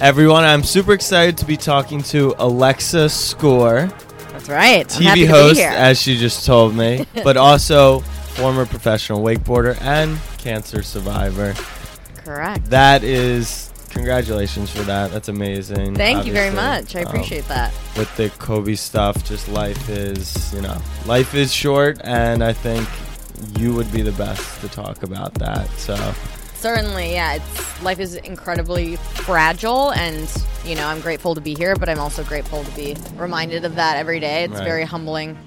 everyone. I'm super excited to be talking to Alexa Score, That's right. TV host, as she just told me, but also former professional wakeboarder and cancer survivor. Correct. That is congratulations for that. That's amazing. Thank you very much. I Um, appreciate that. with the Kobe stuff, just life is, you know, life is short, and I think you would be the best to talk about that. So, Certainly, yeah. It's life is incredibly fragile, and you know I'm grateful to be here, but I'm also grateful to be reminded of that every day. It's Right. a very humbling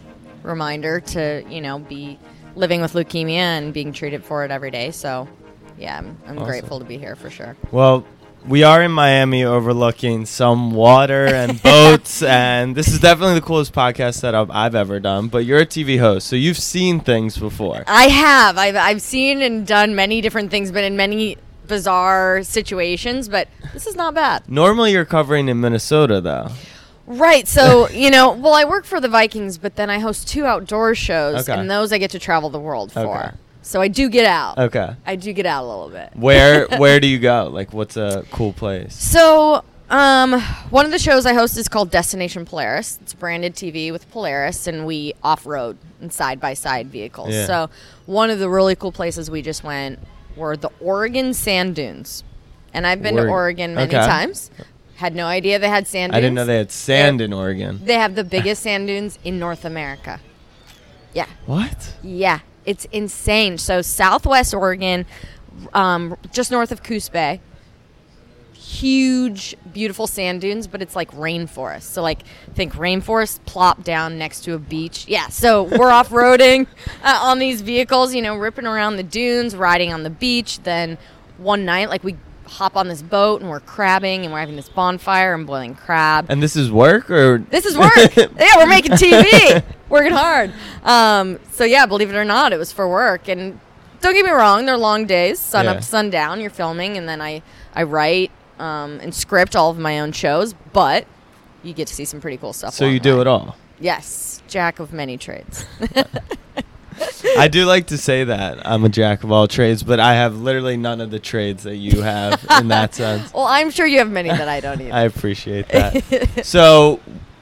reminder to you know be living with leukemia and being treated for it every day. So, yeah, I'm, I'm Awesome. grateful to be here for sure. well, we are in Miami overlooking some water and boats, and this is definitely the coolest podcast setup I've ever done. But you're a TV host, so you've seen things before. I have. I've I've seen and done many different things, been in many bizarre situations, but this is not bad. Normally, you're covering in Minnesota, though. Right. So, you know, well, I work for the Vikings, but then I host two outdoor shows, Okay. and those I get to travel the world for. Okay. So I do get out. Okay. I do get out a little bit. Where Where do you go? Like, what's a cool place? So, um, one of the shows I host is called Destination Polaris. It's branded TV with Polaris, and we off road in side by side vehicles. Yeah. So, one of the really cool places we just went were the Oregon sand dunes. And I've been to Oregon. Oregon many Okay. times. Had no idea they had sand dunes. I didn't know they had sand in Oregon. They have the biggest sand dunes in North America. Yeah. What? Yeah, it's insane. So Southwest Oregon, um, just north of Coos Bay, huge, beautiful sand dunes, but it's like rainforest. So like, think rainforest plop down next to a beach. Yeah. So we're off roading uh, on these vehicles, you know, ripping around the dunes, riding on the beach. Then one night, like we hop on this boat and we're crabbing and we're having this bonfire and boiling crab. And this is work or This is work. yeah, we're making TV, working hard. Um, so yeah, believe it or not, it was for work. And don't get me wrong, they're long days, sun Yeah. up, sundown. You're filming, and then I I write um, and script all of my own shows. But you get to see some pretty cool stuff. so you do way. it all? Yes, jack of many trades. I do like to say that I'm a jack of all trades, but I have literally none of the trades that you have in that sense. well, I'm sure you have many that I don't either. I appreciate that. so,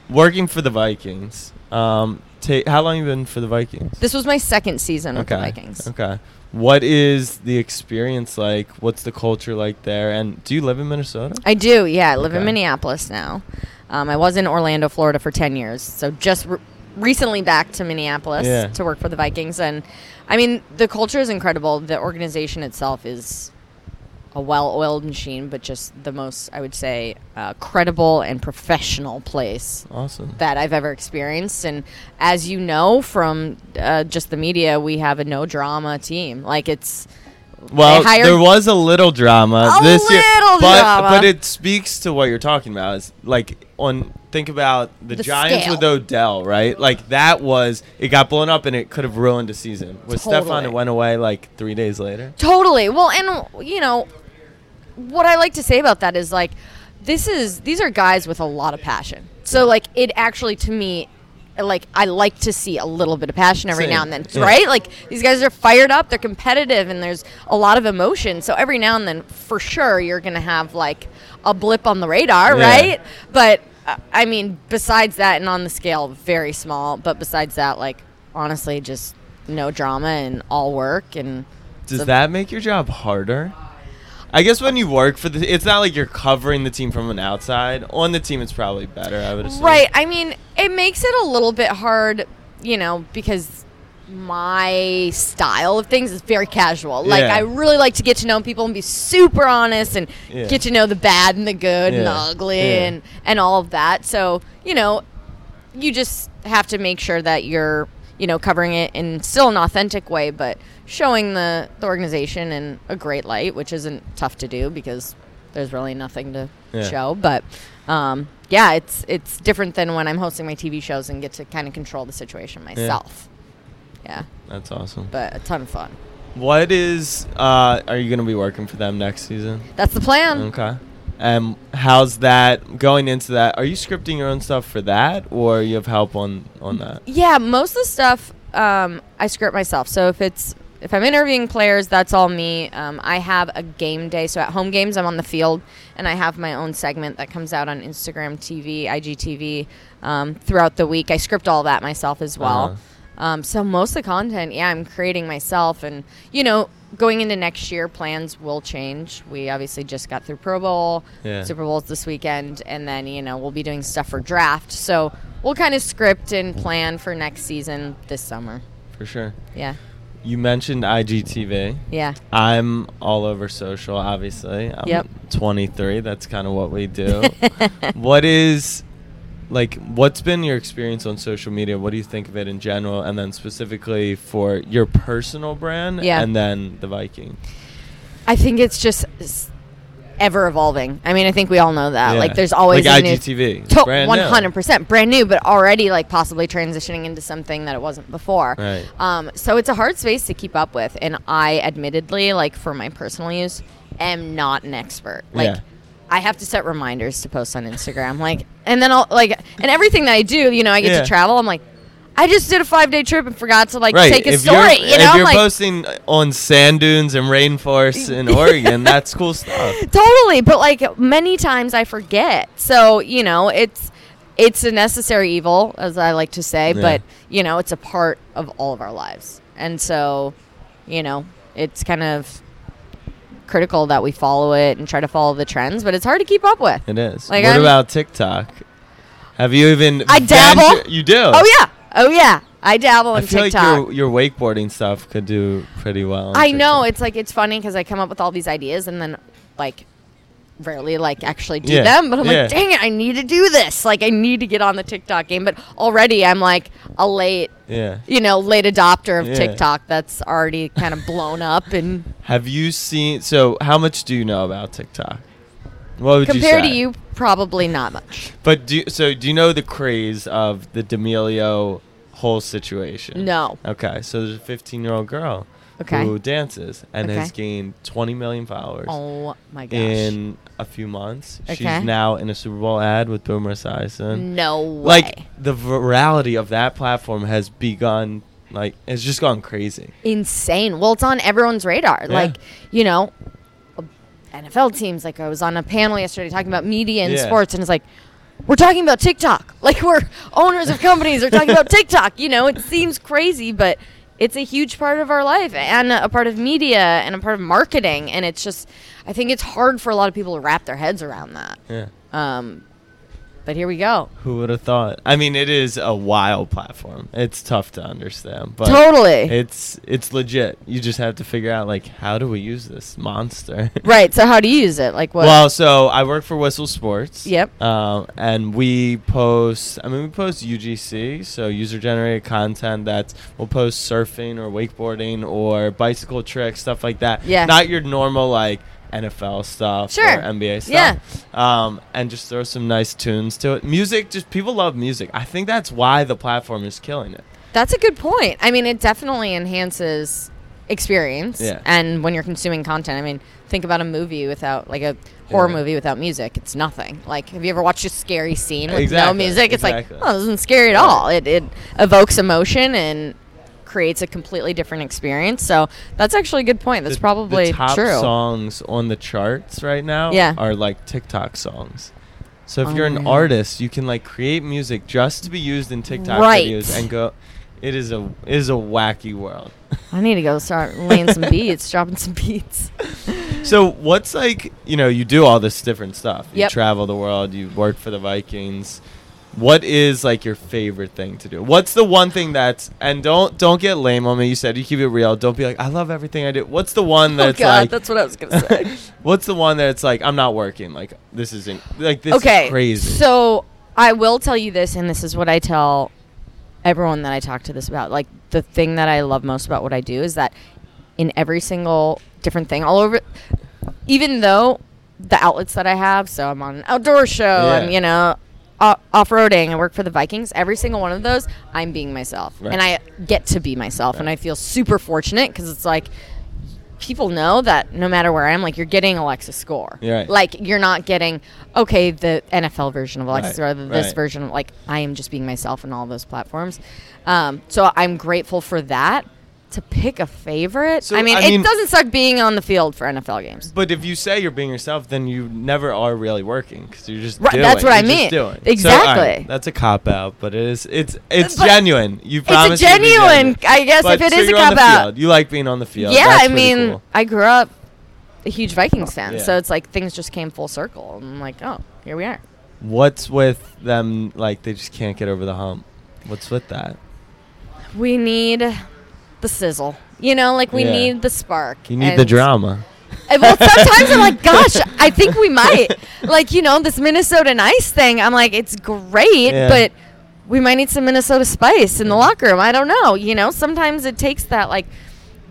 working for the Vikings, um, ta- how long you been for the Vikings? this was my second season with okay. the Vikings. Okay. What is the experience like? What's the culture like there? And do you live in Minnesota? I do, yeah. I live in Minneapolis now. Um, I was in Orlando, Florida for 10 years. So just re- recently back to Minneapolis Yeah. to work for the Vikings. And I mean, the culture is incredible. The organization itself is a well oiled machine, but just the most, I would say, uh, credible and professional place Awesome. that I've ever experienced. And as you know from uh, just the media, we have a no drama team. Like it's. Well, there was a little drama A this year, little but drama. but it speaks to what you're talking about. Is like on think about the, The Giants scale. with Odell, right? Like that was it got blown up and it could have ruined a season. With Stefon, Totally. it went away like three days later. Totally. Well, and you know, what I like to say about that is like this is these are guys with a lot of passion. So like it actually to me like I like to see a little bit of passion every Same. now and then, Yeah. right? Like these guys are fired up, they're competitive and there's a lot of emotion. So every now and then for sure you're to have like a blip on the radar, Yeah. right? But uh, I mean, besides that and on the scale very small, but besides that like honestly just no drama and all work and Does So- that make your job harder? I guess when you work for the, it's not like you're covering the team from an outside. On the team, it's probably better. I would assume. Right. I mean, it makes it a little bit hard, you know, because my style of things is very casual. Like Yeah. I really like to get to know people and be super honest and Yeah. get to know the bad and the good and the ugly Yeah. and and all of that. So, you know, you just have to make sure that you're, you know, covering it in still an authentic way, but showing the, the organization in a great light, which isn't tough to do because there's really nothing to Yeah. show. But um, yeah, it's it's different than when I'm hosting my TV shows and get to kind of control the situation myself. Yeah, That's awesome. but a ton of fun. What is? Uh, are you gonna be working for them next season? That's the plan. Okay. Um, how's that going into that? Are you scripting your own stuff for that, or you have help on on that? Yeah, most of the stuff um, I script myself. So if it's if I'm interviewing players, that's all me. Um, I have a game day, so at home games, I'm on the field, and I have my own segment that comes out on Instagram TV, IGTV um, throughout the week. I script all that myself as well. Uh-huh. Um, so most of the content, yeah, I'm creating myself, and you know, going into next year, plans will change. We obviously just got through Pro Bowl, Yeah. Super Bowl's this weekend, and then you know we'll be doing stuff for draft. So we'll kind of script and plan for next season this summer. For sure. Yeah, You mentioned IGTV. yeah. I'm all over social, obviously. I'm Yep. 23. That's kind of what we do. what is, like, what's been your experience on social media? What do you think of it in general? And then specifically for your personal brand Yeah. and then the Viking? I think it's just ever evolving. I mean, I think we all know that. Yeah. Like, there's always like IGTV. Brand new. 100% brand new, but already like possibly transitioning into something that it wasn't before. Right. Um, so it's a hard space to keep up with, and I admittedly, like for my personal use, am not an expert. Like. Yeah. I have to set reminders to post on Instagram, like, and then I'll like, and everything that I do, you know, I get Yeah. to travel. I'm like, I just did a five day trip and forgot to like Right. take a if story. You know, if I'm you're like, posting on sand dunes and rainforests in Oregon, that's cool stuff. totally but like many times i forget so you know it's it's a necessary evil as i like to say Yeah. but you know it's a part of all of our lives and so you know it's kind of critical that we follow it and try to follow the trends but it's hard to keep up with It is. Like, what I'm- about TikTok? Have you even? I dabble. venture- You do. oh yeah oh yeah i dabble I in feel tiktok like your your wakeboarding stuff could do pretty well. I know it's like it's funny because I come up with all these ideas and then like rarely like actually do Yeah, them. But I'm yeah. like, dang it, I need to do this. Like I need to get on the TikTok game. But already I'm like a late, Yeah. you know, late adopter of Yeah. TikTok. That's already kind of blown up and Have you seen? So, how much do you know about TikTok? What would compared you to say? you, probably not much. But do you, so? Do you know the craze of the D'Amelio whole situation? No. Okay, so there's a 15 year old girl Okay. who dances and Okay. has gained 20 million followers Oh my gosh. in a few months. Okay. She's now in a Super Bowl ad with Boomer Esiason. no way. Like the virality of that platform has begun. Like it's just gone crazy. insane. Well, it's on everyone's radar. Yeah. Like, you know, NFL teams. Like, I was on a panel yesterday talking about media and Yeah. sports, and it's like, we're talking about TikTok. Like, we're owners of companies are talking about TikTok. You know, it seems crazy, but it's a huge part of our life and a part of media and a part of marketing. And it's just, I think it's hard for a lot of people to wrap their heads around that. Yeah. Um, but here we go. Who would have thought? I mean, it is a wild platform. It's tough to understand, but totally. it's it's legit. You just have to figure out like how do we use this monster? right. So, how do you use it? Like, what? Well, so I work for Whistle Sports. Yep. Um, and we post. I mean, we post UGC, so user generated content that's we'll post surfing or wakeboarding or bicycle tricks, stuff like that. Yeah. Not your normal like NFL stuff Sure. or NBA stuff. Yeah. Um, and just throw some nice tunes to it. Music, just people love music. I think that's why the platform is killing it. That's a good point. I mean, it definitely enhances experience. Yeah. And when you're consuming content, I mean, think about a movie without like a horror Yeah. movie without music. It's nothing. Like, have you ever watched a scary scene with no music? It's exactly. like, oh, this isn't scary at all. It it evokes emotion and creates a completely different experience. So that's actually a good point. That's The- probably the top true. songs on the charts right now Yeah. are like TikTok songs. So if Oh, you're an oh, really? artist, you can like create music just to be used in TikTok Right. videos and go. It is a it is a wacky world. I need to go start laying some beats, dropping some beats. So what's like you know you do all this different stuff. You Yep. travel the world. You work for the Vikings. What is like your favorite thing to do? What's the one thing that's and don't don't get lame on me. You said you keep it real. Don't be like I love everything I do. What's the one oh that's God, like that's what I was gonna say. What's the one that's like I'm not working? Like this isn't like this okay, is crazy. So I will tell you this, and this is what I tell everyone that I talk to this about. Like the thing that I love most about what I do is that in every single different thing, all over, even though the outlets that I have, so I'm on an outdoor show, Yeah. I'm you know. Off-roading, I work for the Vikings. Every single one of those, I'm being myself, Right. and I get to be myself, and I feel super fortunate because it's like people know that no matter where I am, like you're getting Alexa Score. Right. Like you're not getting okay the NFL version of Alexa Right, Score, or this right. version. Of, like I am just being myself on all those platforms. Um, so I'm grateful for that. To pick a favorite, So, I mean, I mean- it doesn't suck being on the field for NFL games. But if you say you're being yourself, then you never are really working because you're just Right, doing. that's what I you're just mean. doing. So, all right, Exactly. that's a cop out, but it is. It's it's But genuine. You promise. It's a you genuine, I guess, But if it so is a cop out. You like being on the field. Yeah, That's I mean, cool. I grew up a huge Vikings fan, Yeah. so it's like things just came full circle. I'm like, oh, here we are. what's with them? Like they just can't get over the hump. What's with that? We need the sizzle. You know, like we Yeah. need the spark. You need the And- drama. And well, sometimes I'm like, gosh, I think we might. Like, you know, this Minnesota Nice thing, I'm like, it's great, Yeah. but we might need some Minnesota spice in the locker room. I don't know. You know, sometimes it takes that, like,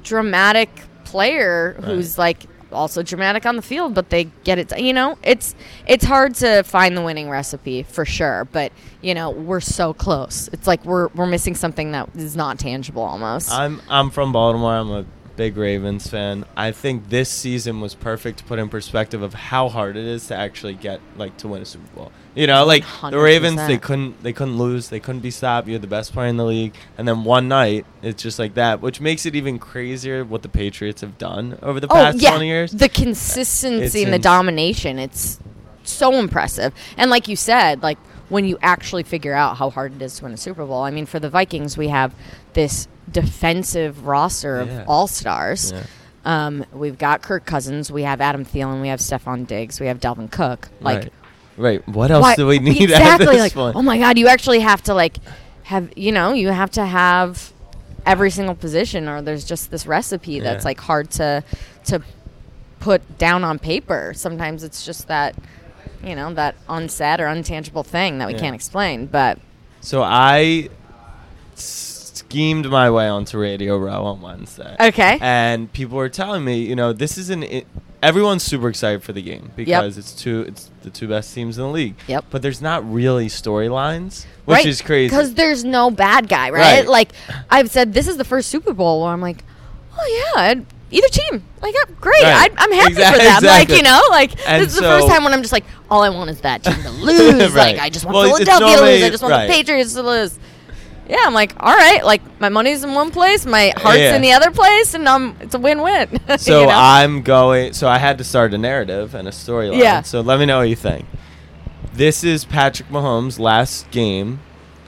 dramatic player who's, like, also dramatic on the field, but they get it. You know, it's it's hard to find the winning recipe for sure, but you know we're so close. It's like we're we're missing something that is not tangible almost. I'm I'm from Baltimore. I'm a big Ravens fan. I think this season was perfect to put in perspective of how hard it is to actually get like to win a Super Bowl. You know, like the Ravens, they couldn't they couldn't lose. They couldn't be stopped. You're the best player in the league, and then one night it's just like that, which makes it even crazier what the Patriots have done over the oh, past 20 years. Oh, The consistency It's and the ins- domination, it's so impressive. And like you said, like when you actually figure out how hard it is to win a Super Bowl. I mean, for the Vikings, we have this defensive roster Yeah. of all stars. Yeah. Um, we've got Kirk Cousins, we have Adam Thielen, we have Stefon Diggs, we have Dalvin Cook. Like, right. What else why- do we need exactly? like, point? oh my God, you actually have to like have you know you have to have every single position, or there's just this recipe that's Yeah. like hard to to put down on paper. Sometimes it's just that you know that unsaid or untangible thing that we Yeah. can't explain. But So I schemed my way onto Radio Row on Wednesday. okay, and people were telling me, you know, this isn't. It, everyone's super excited for the game because it's two. It's the two best teams in the league. Yep. But there's not really storylines, which is crazy. because there's no bad guy, right? Right. Like I've said, this is the first Super Bowl where I'm like, oh yeah. I'd, Either team, like, yeah, great. Right. I, I'm happy Exact- for them. Like, you know, like And this is the first time when I'm just like, all I want is that team to lose. Right. Like, I just want Well, Philadelphia to lose. I just want right. the Patriots to lose. Yeah, I'm like, all right. Like, my money's in one place, my heart's Yeah. in the other place, and um, it's a win-win. So you know? I'm going. So I had to start a narrative and a storyline. Yeah. So let me know what you think. This is Patrick Mahomes' last game,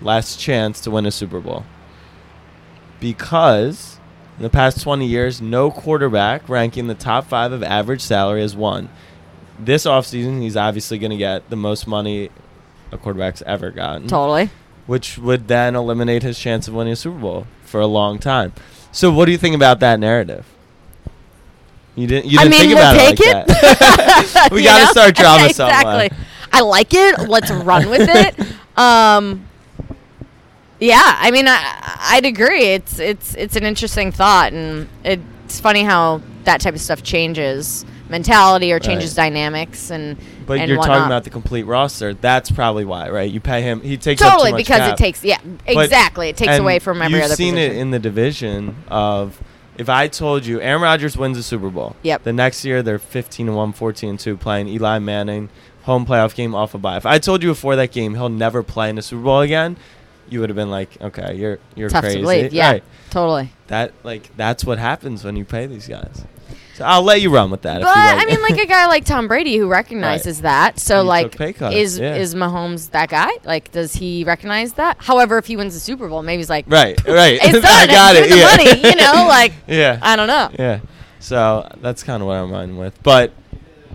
last chance to win a Super Bowl. Because in the past 20 years, no quarterback ranking the top five of average salary has won. This offseason, he's obviously going to get the most money a quarterback's ever gotten totally. Which would then eliminate his chance of winning a Super Bowl for a long time. So, what do you think about that narrative? You didn't. You I didn't mean, think we'll about take it. Like it. that. we got to start drama exactly. somewhere. I like it. Let's run with it. Um, yeah, I mean, I, I'd agree. It's it's it's an interesting thought, and it's funny how that type of stuff changes mentality or changes Right. dynamics and. But you're whatnot. talking about the complete roster. That's probably why, right? You pay him. He takes up totally because cap. it takes yeah But- exactly it takes away from every other. you've seen position. it in the division of if I told you Aaron Rodgers wins the Super Bowl. Yep. The next year they're 15 and 1, 14 and 2 playing Eli Manning home playoff game off a bye. If I told you before that game he'll never play in the Super Bowl again, you would have been like, "Okay, you're you're Tough crazy." to believe. Yeah, Right. totally. That like that's what happens when you pay these guys. So I'll let you run with that. But if you like. I mean, like a guy like Tom Brady who recognizes that. So He like, is yeah. is Mahomes that guy? Like, does he recognize that? However, if he wins the Super Bowl, maybe he's like, right, right. it's done. I got it. the yeah. money. You know, like yeah. I don't know. Yeah. So that's kind of what I'm running with. But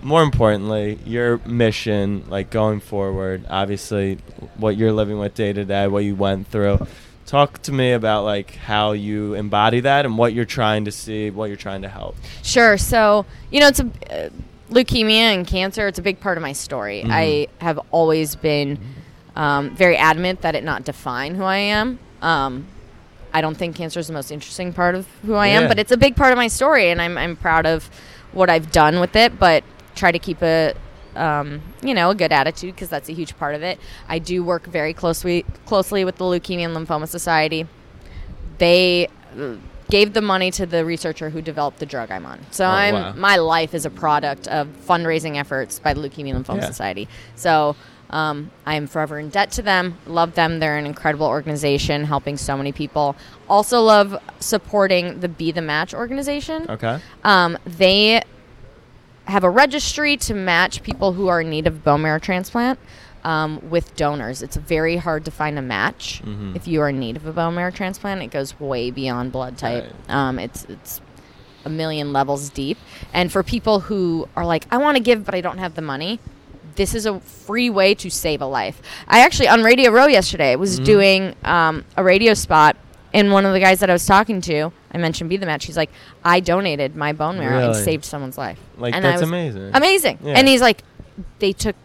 more importantly, your mission, like going forward, obviously what you're living with day to day, what you went through. Talk to me about like how you embody that and what you're trying to see, what you're trying to help. Sure. So you know, it's a uh, leukemia and cancer. It's a big part of my story. Mhm. I have always been um, very adamant that it not define who I am. Um, I don't think cancer is the most interesting part of who I am, but it's a big part of my story, and I'm I'm proud of what I've done with it. But try to keep a um, you know a good attitude because that's a huge part of it. I do work very closely closely with the Leukemia and Lymphoma Society. They uh, gave the money to the researcher who developed the drug I'm on. So Oh, I'm wow. my life is a product of fundraising efforts by the Leukemia and Lymphoma Yeah. Society. So Um, I am forever in debt to them. Love them. They're an incredible organization helping so many people. Also, love supporting the Be the Match organization. Okay. Um, they have a registry to match people who are in need of bone marrow transplant um, with donors. It's very hard to find a match Mhm. if you are in need of a bone marrow transplant. It goes way beyond blood type. Right. Um, it's it's a million levels deep. And for people who are like, I want to give, but I don't have the money. This is a free way to save a life. I actually on Radio Row yesterday was Mhm. doing um, a radio spot, and one of the guys that I was talking to, I mentioned be the match. He's like, I donated my bone marrow and Really? saved someone's life. Like and I that's was- amazing. Amazing. Yeah. And he's like, they took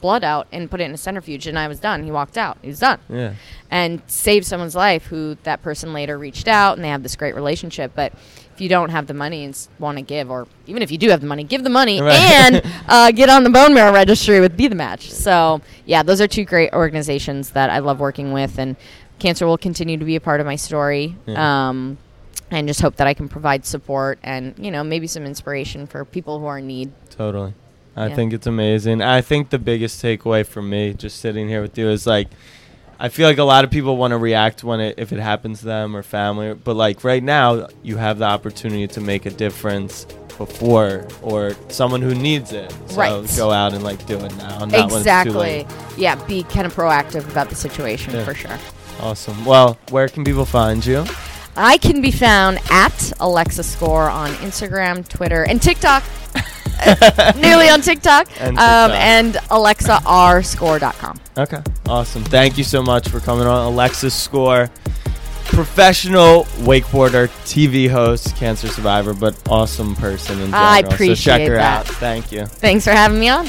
blood out and put it in a centrifuge, and I was done. He walked out. He was done Yeah. and saved someone's life who that person later reached out and they have this great relationship but if you don't have the money and want to give or even if you do have the money give the money Right. and uh, get on the bone marrow registry with be the match so yeah those are two great organizations that i love working with and cancer will continue to be a part of my story Yeah. um, and just hope that i can provide support and you know maybe some inspiration for people who are in need Totally. I Yeah. think it's amazing. I think the biggest takeaway for me, just sitting here with you, is like, I feel like a lot of people want to react when it if it happens to them or family, but like right now, you have the opportunity to make a difference before or someone who needs it. So Right. go out and like do it now. Not when it's too exactly yeah be kind of proactive about the situation Yeah. for sure Awesome. Well, where can people find you? I can be found at Alexa Score on Instagram, Twitter, and TikTok. Newly on TikTok. And um, TikTok. and AlexaRscore.com. Okay. Awesome. Thank you so much for coming on Alexis Score. Professional wakeboarder, TV host, cancer survivor, but awesome person in general. I so check appreciate her that. out. Thank you. Thanks for having me on.